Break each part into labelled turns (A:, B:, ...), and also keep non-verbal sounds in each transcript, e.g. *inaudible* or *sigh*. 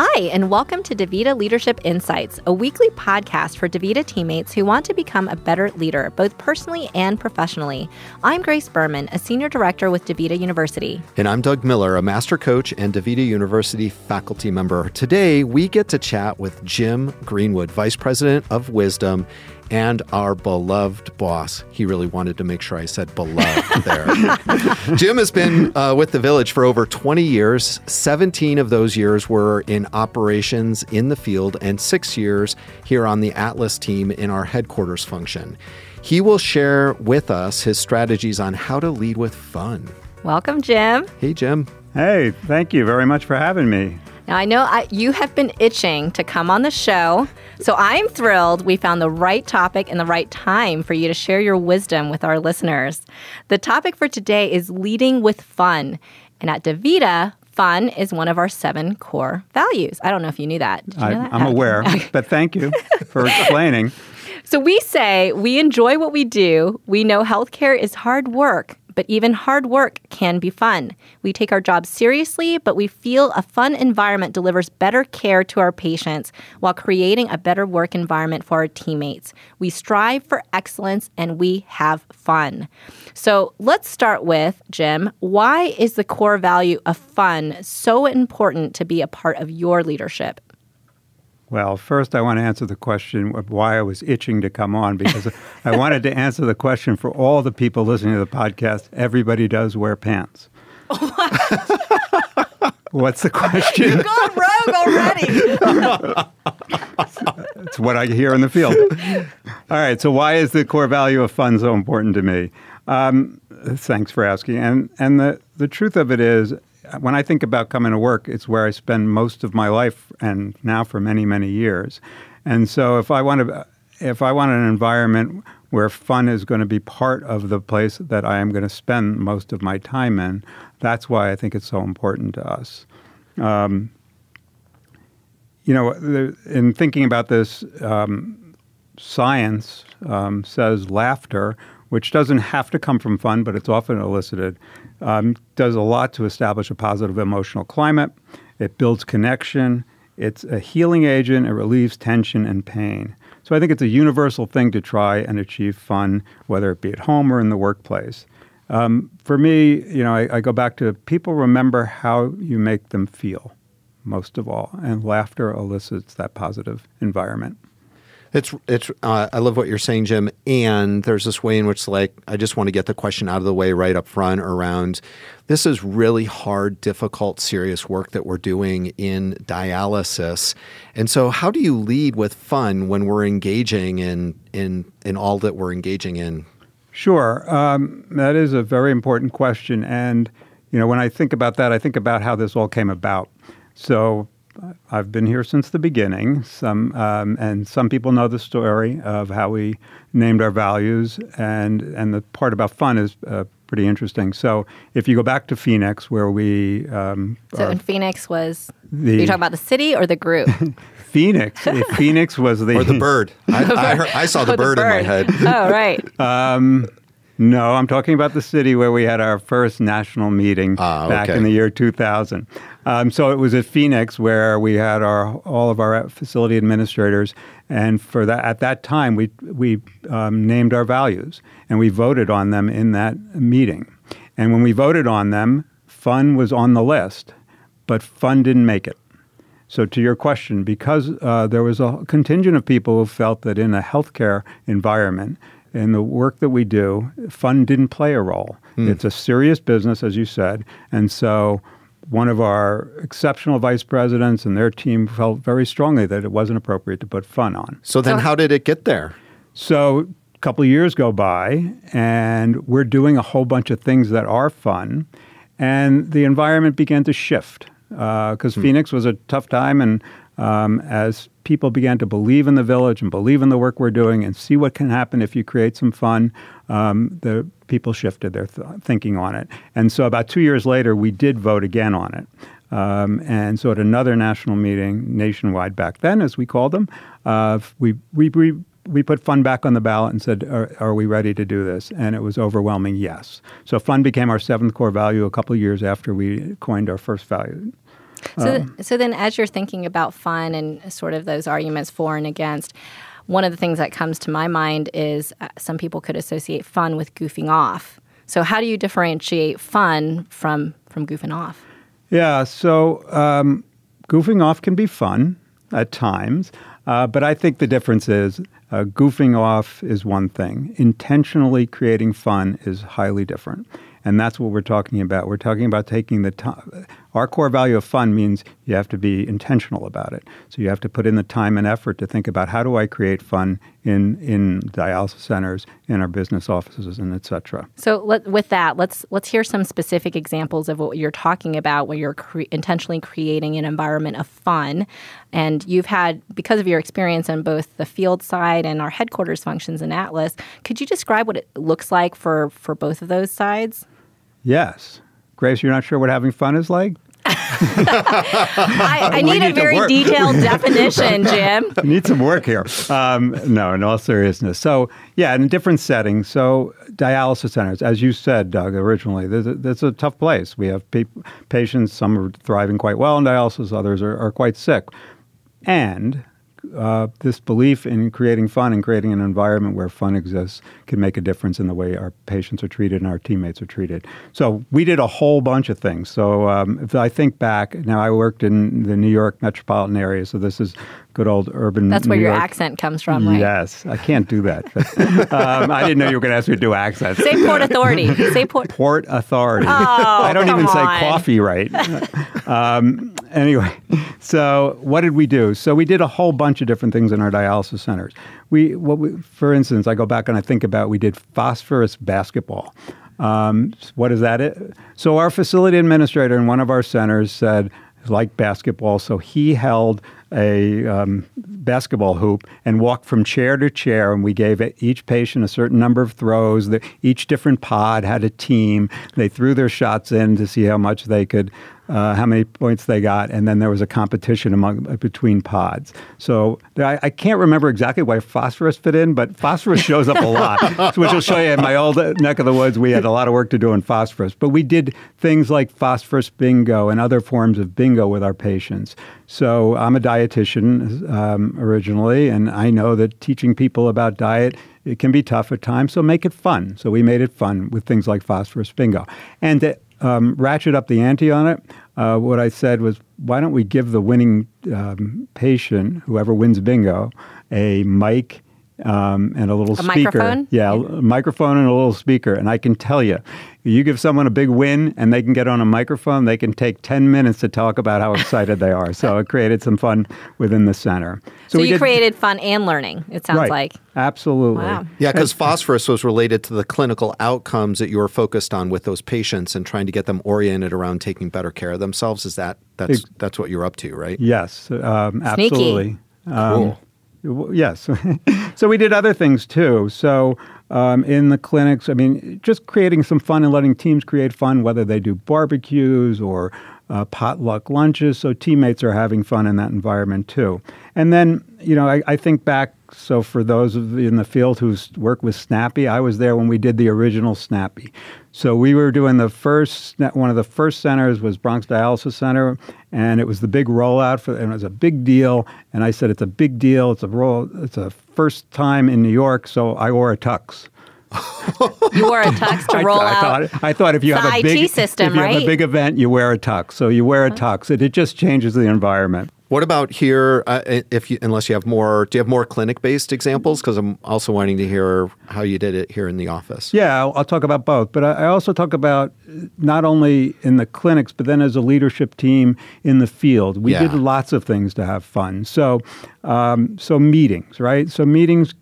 A: Hi, and welcome to DaVita Leadership Insights, a weekly podcast for DaVita teammates who want to become a better leader, both personally and professionally. I'm Grace Berman, a senior director with DaVita University.
B: And I'm Doug Miller, a master coach and DaVita University faculty member. Today, we get to chat with Jim Greenwood, Vice President of Wisdom and our beloved boss. He really wanted to make sure I said beloved *laughs* there. Jim has been uh, with the village for over 20 years. 17 of those years were in operations in the field, and six years here on the Atlas team in our headquarters function. He will share with us his strategies on how to lead with fun.
A: Welcome, Jim.
B: Hey, Jim.
C: Hey, thank you very much for having me.
A: Now, I know I, you have been itching to come on the show, so I'm thrilled we found the right topic and the right time for you to share your wisdom with our listeners. The topic for today is leading with fun. And at DaVita, fun is one of our seven core values. I don't know if you knew that. You
C: I,
A: know that?
C: I'm aware, but thank you for explaining. *laughs*
A: So we say we enjoy what we do. We know healthcare is hard work, but even hard work can be fun. We take our jobs seriously, but we feel a fun environment delivers better care to our patients while creating a better work environment for our teammates. We strive for excellence and we have fun. So let's start with Jim. Why is the core value of fun so important to be a part of your leadership?
C: Well, first, I want to answer the question of why I was itching to come on because I wanted to answer the question for all the people listening to the podcast. Everybody does wear pants. What's the question?
A: You've gone rogue already.
C: It's what I hear in the field. All right. So, why is the core value of fun so important to me? Um, thanks for asking. And and the the truth of it is, when I think about coming to work, it's where I spend most of my life, and now for many many years. And so, if I want to, if I want an environment where fun is going to be part of the place that I am going to spend most of my time in, that's why I think it's so important to us. Um, you know, in thinking about this, um, science um, says laughter, which doesn't have to come from fun, but it's often elicited, um, does a lot to establish a positive emotional climate. It builds connection. It's a healing agent. It relieves tension and pain. So I think it's a universal thing to try and achieve fun, whether it be at home or in the workplace. Um, for me, you know, I, I go back to people remember how you make them feel most of all, and laughter elicits that positive environment.
B: It's it's. Uh, I love what you're saying, Jim. And there's this way in which, like, I just want to get the question out of the way right up front. Around this is really hard, difficult, serious work that we're doing in dialysis. And so, how do you lead with fun when we're engaging in in in all that we're engaging in?
C: Sure, um, that is a very important question. And you know, when I think about that, I think about how this all came about. So I've been here since the beginning. Some um, and some people know the story of how we named our values, and and the part about fun is uh, pretty interesting. So if you go back to Phoenix, where we um,
A: so in Phoenix was the, you talking about the city or the group? *laughs*
C: Phoenix. Phoenix was the
B: or the bird. *laughs* I, I, heard, I saw the,
A: oh,
B: bird,
A: the bird
B: in my head. *laughs*
A: Oh right.
C: um, no, I'm talking about the city where we had our first national meeting
B: ah, okay.
C: back in the year 2000. Um, so it was at Phoenix where we had our all of our facility administrators, and for that at that time we we um, named our values and we voted on them in that meeting. And when we voted on them, fun was on the list, but fun didn't make it. So to your question, because uh, there was a contingent of people who felt that in a healthcare environment in the work that we do, fun didn't play a role. Mm. It's a serious business, as you said. And so one of our exceptional vice presidents and their team felt very strongly that it wasn't appropriate to put fun on.
B: So then, how did it get there?
C: So, a couple of years go by, and we're doing a whole bunch of things that are fun, and the environment began to shift because uh, hmm. Phoenix was a tough time, and um, as people began to believe in the village and believe in the work we're doing and see what can happen if you create some fun, um, the people shifted their th- thinking on it. And so about two years later, we did vote again on it. Um, and so at another national meeting, nationwide back then, as we called them, uh, we, we, we, we put fun back on the ballot and said, are, are, we ready to do this? And it was overwhelming yes. So fun became our seventh core value a couple years after we coined our first value.
A: So, th- so then, as you're thinking about fun and sort of those arguments for and against, one of the things that comes to my mind is uh, some people could associate fun with goofing off. So, how do you differentiate fun from from goofing off?
C: Yeah, so um, goofing off can be fun at times, uh, but I think the difference is uh, goofing off is one thing. Intentionally creating fun is highly different. And that's what we're talking about. We're talking about taking the time. Our core value of fun means you have to be intentional about it. So you have to put in the time and effort to think about how do I create fun in in dialysis centers, in our business offices, and et cetera.
A: So let, with that, let's let's hear some specific examples of what you're talking about, where you're cre- intentionally creating an environment of fun. And you've had, because of your experience on both the field side and our headquarters functions in Atlas, could you describe what it looks like for for both of those sides?
C: Yes. Grace, you're not sure what having fun is like? *laughs*
A: I, I need, need, a very detailed *laughs* definition, Jim. *laughs*
C: need some work here. Um, no, in all seriousness. So, yeah, in different settings. So, dialysis centers, as you said, Doug, originally, there's a, a tough place. We have pe- patients, some are thriving quite well in dialysis, others are, are quite sick. And uh, this belief in creating fun and creating an environment where fun exists can make a difference in the way our patients are treated and our teammates are treated. So we did a whole bunch of things. So um, if I think back, now I worked in the New York metropolitan area, so this is good old urban.
A: That's where
C: New
A: your
C: York.
A: accent comes from, right?
C: Yes, I can't do that. But, *laughs* um, I didn't know you were going to ask me to do accents.
A: Say Port Authority. Say Port.
C: Port Authority.
A: Oh,
C: I don't even say coffee right. *laughs* um, anyway, *laughs* so what did we do? So we did a whole bunch of different things in our dialysis centers. We, what we, for instance, I go back and I think about we did phosphorus basketball. Um, what is that? So our facility administrator in one of our centers said, like basketball, so he held a um, basketball hoop and walked from chair to chair, and we gave each patient a certain number of throws. The, each different pod had a team. They threw their shots in to see how much they could uh, how many points they got, and then there was a competition among between pods. So I, I, can't remember exactly why phosphorus fit in, but phosphorus shows up a *laughs* lot, which will show you in my old neck of the woods. We had a lot of work to do in phosphorus, but we did things like phosphorus bingo and other forms of bingo with our patients. So I'm a dietitian um, originally, and I know that teaching people about diet it can be tough at times. So make it fun. So we made it fun with things like phosphorus bingo, and. To, um, ratchet up the ante on it, uh, what I said was, why don't we give the winning um, patient, whoever wins bingo, a mic um, and a little
A: a
C: speaker.
A: Microphone?
C: Yeah, a microphone and a little speaker. And I can tell you, you give someone a big win and they can get on a microphone, they can take 10 minutes to talk about how excited they are. So it created some fun within the center.
A: So,
C: we
A: you
C: did-
A: created fun and learning, it sounds
C: right,
A: like.
C: Absolutely.
A: Wow.
B: Yeah, because phosphorus was related to the clinical outcomes that you were focused on with those patients and trying to get them oriented around taking better care of themselves. Is that that's that's what you're up to, right?
C: Yes, um,
A: Sneaky.
C: absolutely. Um,
B: Cool.
C: Yes. *laughs* so we did other things too. So um, in the clinics, I mean, just creating some fun and letting teams create fun, whether they do barbecues or uh, potluck lunches. So teammates are having fun in that environment too. And then, you know, I, I think back. So for those in the field who work with Snappy, I was there when we did the original Snappy. So we were doing the first, one of the first centers was Bronx Dialysis Center, and it was the big rollout for, and it was a big deal. And I said, it's a big deal. It's a roll. It's a first time in New York, so I wore a tux.
A: You wore a tux to
C: I,
A: roll
C: I
A: out.
C: thought, I thought if you have a
A: IT
C: big
A: system,
C: if you have a big event, you wear a tux. So you wear a tux. It, it just changes the environment.
B: What about here? Uh, if you, unless you have more, do you have more clinic-based examples? Because I'm also wanting to hear how you did it here in the office.
C: Yeah, I'll, I'll talk about both, but I, I also talk about uh, not only in the clinics, but then as a leadership team in the field. We
B: Yeah.
C: did lots of things to have fun. So, um, so meetings, right? So meetings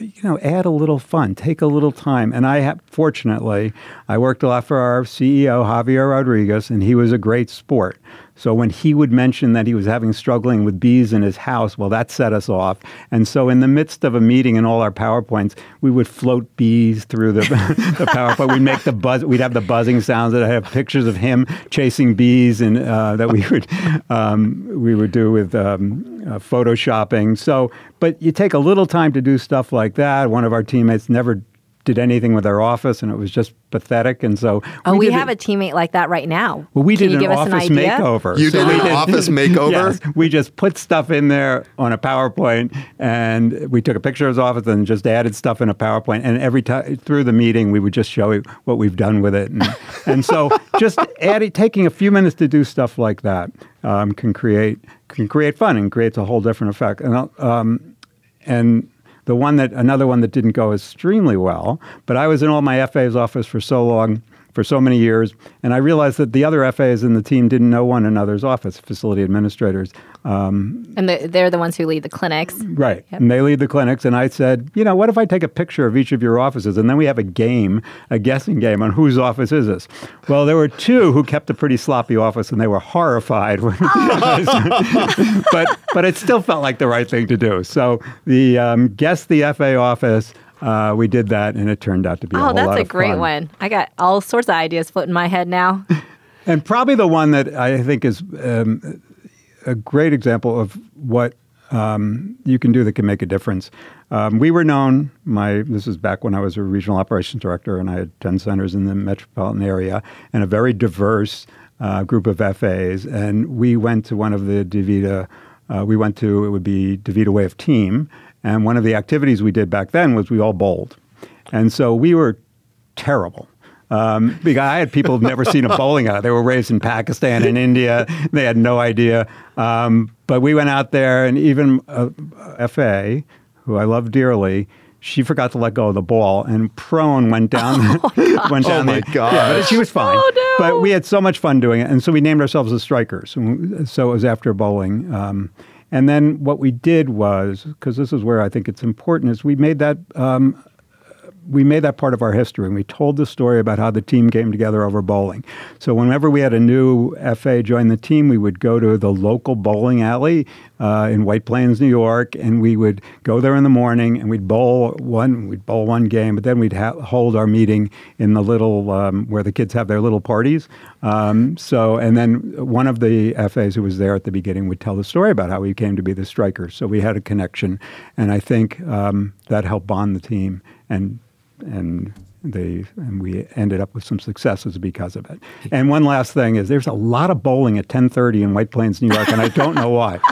C: you know, add a little fun, take a little time. And I have, fortunately, I worked a lot for our CEO, Javier Rodriguez, and he was a great sport. So when he would mention that he was having struggling with bees in his house, well, that set us off. And so in the midst of a meeting and all our PowerPoints, we would float bees through the, *laughs* the PowerPoint. We'd make the buzz, we'd have the buzzing sounds that I have pictures of him chasing bees and uh, that we would, um, we would do with um, uh, photoshopping. So, but you take a little time to do stuff like that. One of our teammates never did anything with our office, and it was just pathetic. And so,
A: oh, we,
C: did
A: have
C: it-
A: a teammate like that right now.
C: Well, we
A: Can
C: did
A: you
C: an
A: give us an
C: office
A: idea?
C: makeover.
B: You
C: So
B: did
C: we
B: an office makeover? *laughs*
C: Yes, we just put stuff in there on a PowerPoint, and we took a picture of his office and just added stuff in a PowerPoint. And every time through the meeting, we would just show you what we've done with it. And, *laughs* and so, just adding, taking a few minutes to do stuff like that um, can create can create fun and creates a whole different effect. And um, and the one that another one that didn't go extremely well but i was in all my fa's office for so long for so many years and i realized that the other fas in the team didn't know one another's office facility administrators um,
A: And the, they're the ones who lead the clinics.
C: right and they lead the clinics and i said you know what if i take a picture of each of your offices and then we have a game a guessing game on whose office is this well there were two who kept a pretty sloppy office and they were horrified when *laughs* but but it still felt like the right thing to do. So the um, guess the FA office. Uh, we did that, and it turned out to be a
A: Oh,
C: whole
A: that's a great
C: fun.
A: one. I got all sorts of ideas floating in my head now. *laughs*
C: And probably the one that I think is um, a great example of what um, you can do that can make a difference. Um, we were known. My this is back when I was a regional operations director, and I had ten centers in the metropolitan area, and a very diverse uh, group of FAs. And we went to one of the DaVita. Uh, we went to it would be DaVita Way of Team, and one of the activities we did back then was we all bowled, and so we were terrible. Um, because I had people who've never seen a bowling alley. They were raised in Pakistan and India. They had no idea. Um, but we went out there, and even uh, FA, who I love dearly, she forgot to let go of the ball, and prone went down. *laughs* *laughs* went
B: Oh my
C: the,
B: gosh.
C: Yeah, but she was fine.
A: Oh, no.
C: But we had so much fun doing it, and so we named ourselves the Strikers. So it was after bowling. Um, and then what we did was, because this is where I think it's important, is we made that um, we made that part of our history and we told the story about how the team came together over bowling. So whenever we had a new FA join the team, we would go to the local bowling alley uh, in White Plains, New York, and we would go there in the morning and we'd bowl one we'd bowl one game, but then we'd ha- hold our meeting in the little um, where the kids have their little parties. Um, so and then one of the FAs who was there at the beginning would tell the story about how he came to be the striker. So we had a connection, and I think um, that helped bond the team and and they and we ended up with some successes because of it. And one last thing is there's a lot of bowling at 10:30 in White Plains, New York, and I don't know why. *laughs*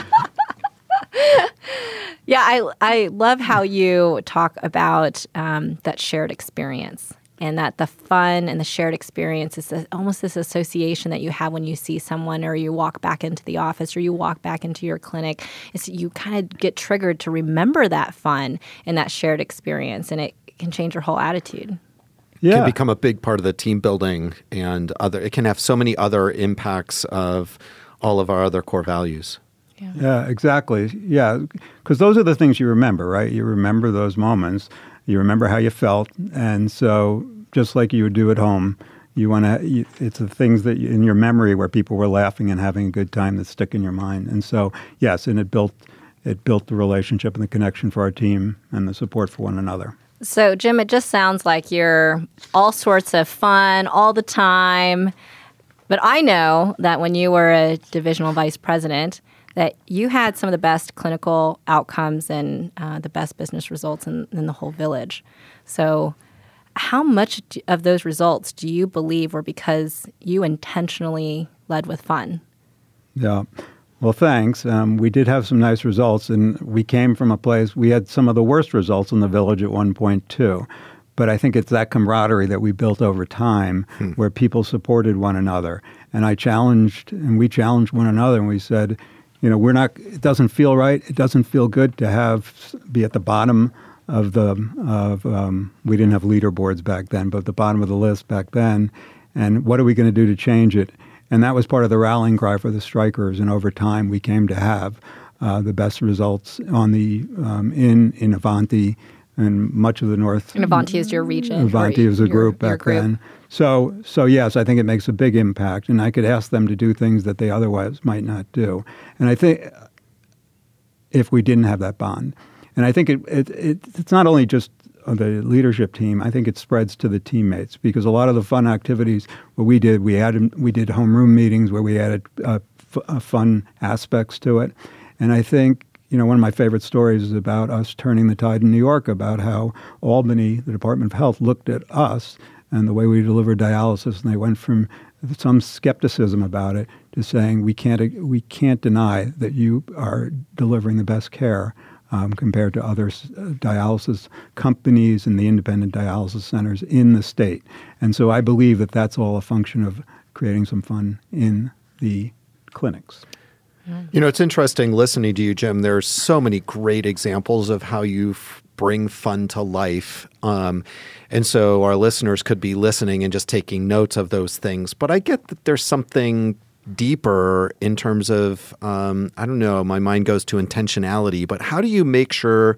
A: Yeah, I I love how you talk about um, that shared experience and that the fun and the shared experience is almost this association that you have when you see someone or you walk back into the office or you walk back into your clinic. Is you kind of get triggered to remember that fun and that shared experience, and it can change your whole attitude.
C: Yeah.
B: can become a big part of the team building and other it can have so many other impacts of all of our other core values
C: Yeah, exactly. Yeah, because those are the things you remember, right? You remember those moments. You remember how you felt, and so just like you would do at home, you want to. It's the things that you, in your memory where people were laughing and having a good time that stick in your mind. And so, yes, and it built it built the relationship and the connection for our team and the support for one another.
A: So, Jim, it just sounds like you're all sorts of fun all the time. But I know that when you were a divisional vice president, that you had some of the best clinical outcomes and uh, the best business results in, in the whole village. So, how much of those results do you believe were because you intentionally led with fun?
C: Yeah. Well, thanks. Um, we did have some nice results, and we came from a place, we had some of the worst results in the village at one point, too. But I think it's that camaraderie that we built over time where people supported one another. And I challenged, and we challenged one another, and we said, you know, we're not, it doesn't feel right. It doesn't feel good to have, be at the bottom of the, of, um, we didn't have leaderboards back then, but the bottom of the list back then. And what are we going to do to change it? And that was part of the rallying cry for the strikers. And over time, we came to have uh, the best results on the um, in in Avanti and much of the North.
A: And Avanti is your region.
C: Avanti was a group
A: your
C: back
A: group.
C: then. So so yes, I think it makes a big impact, and I could ask them to do things that they otherwise might not do. And I think if we didn't have that bond, and I think it, it, it it's not only just the leadership team. I think it spreads to the teammates because a lot of the fun activities what we did, we added we did homeroom meetings where we added uh, f- uh, fun aspects to it, and I think you know, one of my favorite stories is about us turning the tide in New York, about how Albany, the Department of Health, looked at us and the way we deliver dialysis, and they went from some skepticism about it to saying we can't we can't deny that you are delivering the best care um, compared to other uh, dialysis companies and the independent dialysis centers in the state. And so I believe that that's all a function of creating some fun in the clinics.
B: You know, it's interesting listening to you, Jim. There are so many great examples of how you bring fun to life. Um, and so our listeners could be listening and just taking notes of those things. But I get that there's something deeper in terms of, um, I don't know, my mind goes to intentionality, but how do you make sure?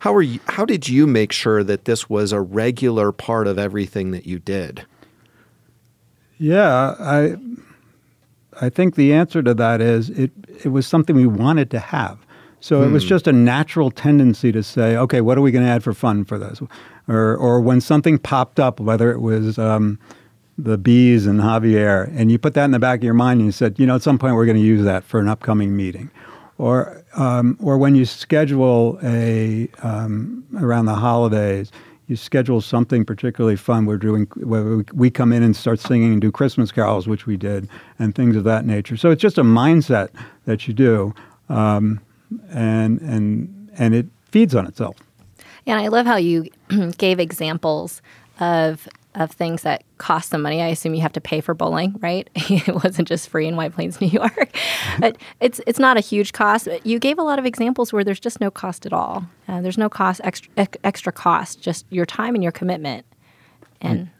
B: How are you, how did you make sure that this was a regular part of everything that you did?
C: Yeah, I I think the answer to that is it, it was something we wanted to have. So hmm. it was hmm. just a natural tendency to say, okay, what are we going to add for fun for this? Or, or when something popped up, whether it was um, the bees and Javier, and you put that in the back of your mind and you said, you know, at some point we're going to use that for an upcoming meeting. Or, um, or when you schedule a, um, around the holidays, you schedule something particularly fun. We're doing where we come in and start singing and do Christmas carols, which we did, and things of that nature. So it's just a mindset that you do, um, and and and it feeds on itself.
A: And I love how you *clears throat* gave examples of of things that cost some money. I assume you have to pay for bowling, right? *laughs* it wasn't just free in White Plains, *laughs* New York. but it's it's not a huge cost. You gave a lot of examples where there's just no cost at all. Uh, there's no cost extra extra cost, just your time and your commitment. And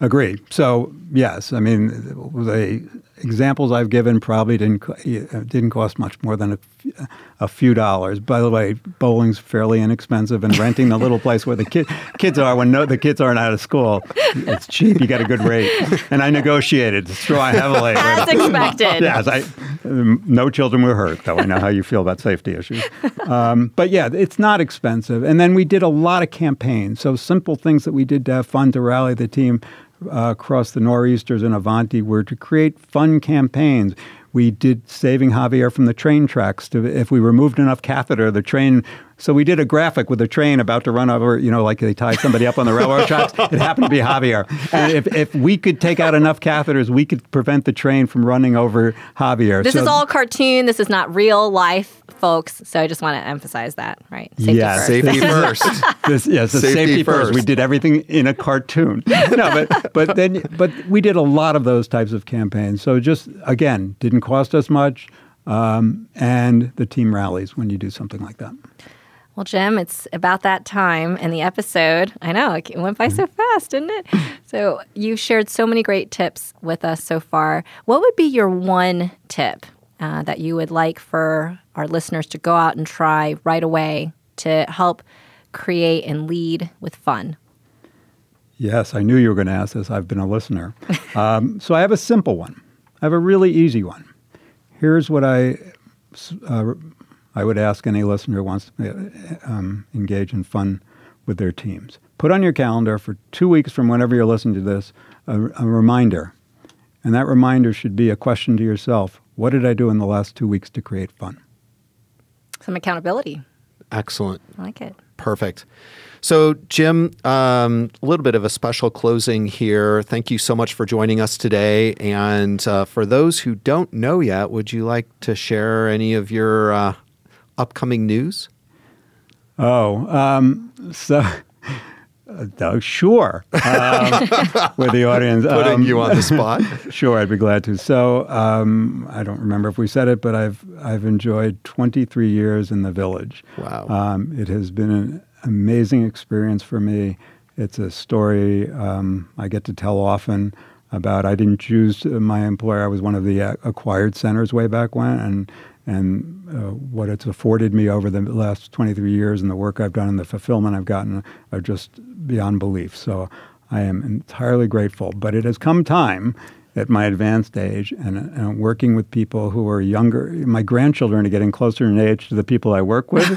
C: agree. So yes, I mean the examples I've given probably didn't didn't cost much more than a, a few dollars. By the way, bowling's fairly inexpensive, and renting the little place where the kid, kids are when no, the kids aren't out of school, it's cheap. You get a good rate, and I negotiated strong heavily. *laughs*
A: As expected.
C: yes, I, no children were hurt, though I know how you feel about safety issues. Um, but yeah, it's not expensive. And then we did a lot of campaigns, so simple things that we did to have fun to rally the team across the Nor'easters and Avanti were to create fun campaigns. We did saving Javier from the train tracks. To, if we removed enough catheter, the train so we did a graphic with a train about to run over, you know, like they tied somebody up on the railroad *laughs* tracks. It happened to be Javier. And if, if we could take out enough catheters, we could prevent the train from running over Javier.
A: This so, is all cartoon. This is not real life, folks. So I just want to emphasize that, right?
B: Safety yeah, first. safety *laughs* first.
C: this, yes, safety, safety first. first. We did everything in a cartoon. No, but but then but we did a lot of those types of campaigns. So just again, didn't cost us much. Um, and the team rallies when you do something like that.
A: Well, Jim, it's about that time in the episode. I know it went by so fast, didn't it? *laughs* So, you've shared so many great tips with us so far. What would be your one tip uh, that you would like for our listeners to go out and try right away to help create and lead with fun?
C: Yes, I knew you were going to ask this. I've been a listener. *laughs* um, so, I have a simple one, I have a really easy one. Here's what I uh, I would ask any listener who wants to uh, um, engage in fun with their teams. Put on your calendar for two weeks from whenever you're listening to this a, a reminder. And that reminder should be a question to yourself What did I do in the last two weeks to create fun?
A: Some accountability.
B: Excellent.
A: I like it.
B: Perfect. So, Jim, um, a little bit of a special closing here. Thank you so much for joining us today. And uh, for those who don't know yet, would you like to share any of your uh, upcoming news?
C: Oh, um, so. *laughs* Uh, sure, um, *laughs* with the audience.
B: Putting um, you on the *laughs* spot.
C: sure, I'd be glad to. So, um, I don't remember if we said it, but I've I've enjoyed 23 years in the village.
B: Wow.
C: Um, it has been an amazing experience for me. It's a story um, I get to tell often about. I didn't choose my employer. I was one of the uh, acquired centers way back when, and and uh, what it's afforded me over the last 23 years and the work I've done and the fulfillment I've gotten are just beyond belief. So I am entirely grateful. But it has come time at my advanced age and, and working with people who are younger. My grandchildren are getting closer in age to the people I work with.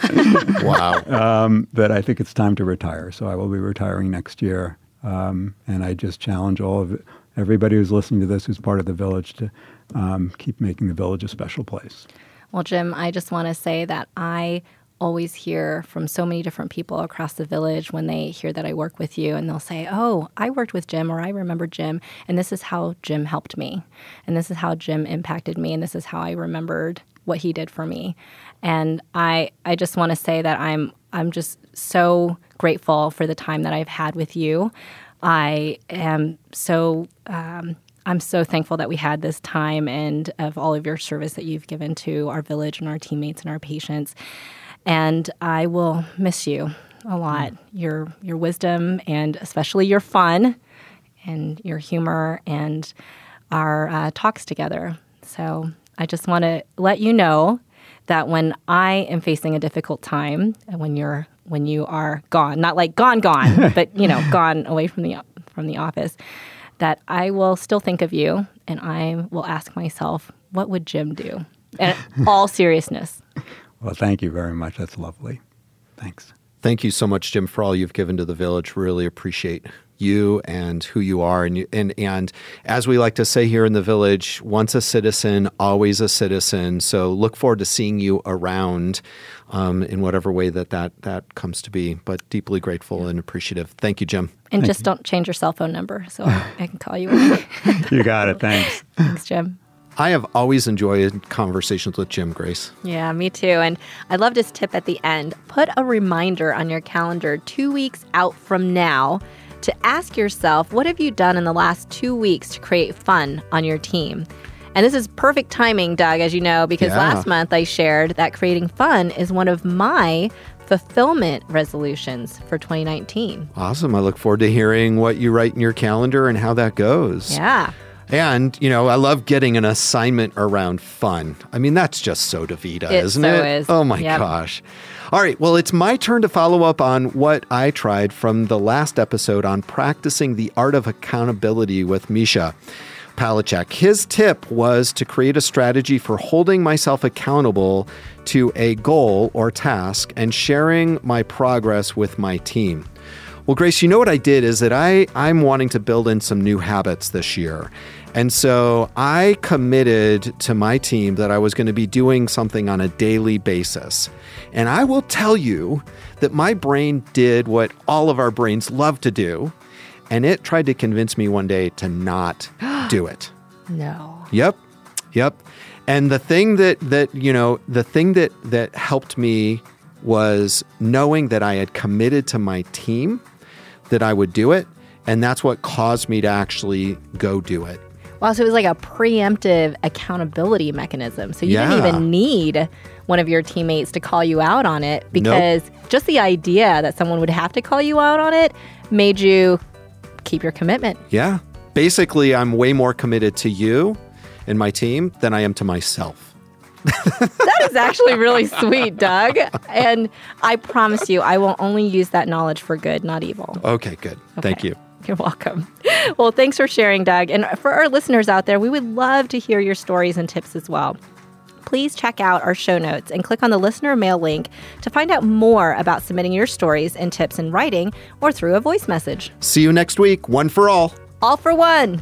C: *laughs*
B: wow.
C: Um, that I think it's time to retire. So I will be retiring next year. Um, and I just challenge all of everybody who's listening to this who's part of the village to um, keep making the village a special place.
A: Well, Jim, I just want to say that I always hear from so many different people across the village when they hear that I work with you and they'll say, Oh, I worked with Jim or I remember Jim and this is how Jim helped me and this is how Jim impacted me and this is how I remembered what he did for me. And I I just want to say that I'm I'm just so grateful for the time that I've had with you. I am so um, I'm so thankful that we had this time and of all of your service that you've given to our village and our teammates and our patients. And I will miss you a lot. Your your wisdom and especially your fun and your humor and our uh, talks together. So I just want to let you know that when I am facing a difficult time, and when you're when you are gone, not like gone gone, *laughs* but you know gone away from the from the office, that I will still think of you and I will ask myself, what would Jim do? And *laughs* all seriousness.
C: Well, thank you very much. That's lovely. Thanks.
B: Thank you so much, Jim, for all you've given to the village. Really appreciate you and who you are. And, you, and, and as we like to say here in the village, once a citizen, always a citizen. So look forward to seeing you around um, in whatever way that, that that comes to be. But deeply grateful and appreciative. Thank you, Jim.
A: And
C: Thank
A: just
C: you.
A: don't change your cell phone number so *laughs* I can call you. *laughs*
C: you got it. Thanks. *laughs*
A: Thanks, Jim.
B: I have always enjoyed conversations with Jim Grace.
A: Yeah, me too. And I loved his tip at the end. Put a reminder on your calendar two weeks out from now to ask yourself, what have you done in the last two weeks to create fun on your team? And this is perfect timing, Doug, as you know, because
B: Yeah.
A: last month I shared that creating fun is one of my fulfillment resolutions for 2019.
B: Awesome. I look forward to hearing what you write in your calendar and how that goes.
A: Yeah.
B: And, you know, I love getting an assignment around fun. I mean, that's just so DaVita,
A: It
B: isn't it?
A: so
B: it?
A: is.
B: Oh my
A: Yep.
B: gosh. All right. Well, it's my turn to follow up on what I tried from the last episode on practicing the art of accountability with Misha Palecek. His tip was to create a strategy for holding myself accountable to a goal or task and sharing my progress with my team. Well, Grace, you know what I did is that I, I'm wanting to build in some new habits this year. And so I committed to my team that I was going to be doing something on a daily basis. And I will tell you that my brain did what all of our brains love to do. And it tried to convince me one day to not do *gasps* it.
A: No.
B: Yep. Yep. And the thing that that you know, the thing that that helped me was knowing that I had committed to my team that I would do it, and that's what caused me to actually go do it.
A: Wow, so it was like a preemptive accountability mechanism. So you
B: Yeah.
A: didn't even need one of your teammates to call you out on it because just the idea that someone would have to call you out on it made you keep your commitment.
B: Yeah. Basically, I'm way more committed to you and my team than I am to myself. *laughs*
A: That is actually really sweet, Doug. And I promise you, I will only use that knowledge for good, not evil.
B: Okay, good. Thank you. *laughs*
A: You're welcome. Well, thanks for sharing, Doug. And for our listeners out there, we would love to hear your stories and tips as well. Please check out our show notes and click on the listener mail link to find out more about submitting your stories and tips in writing or through a voice message.
B: See you next week. One for all.
A: All for one.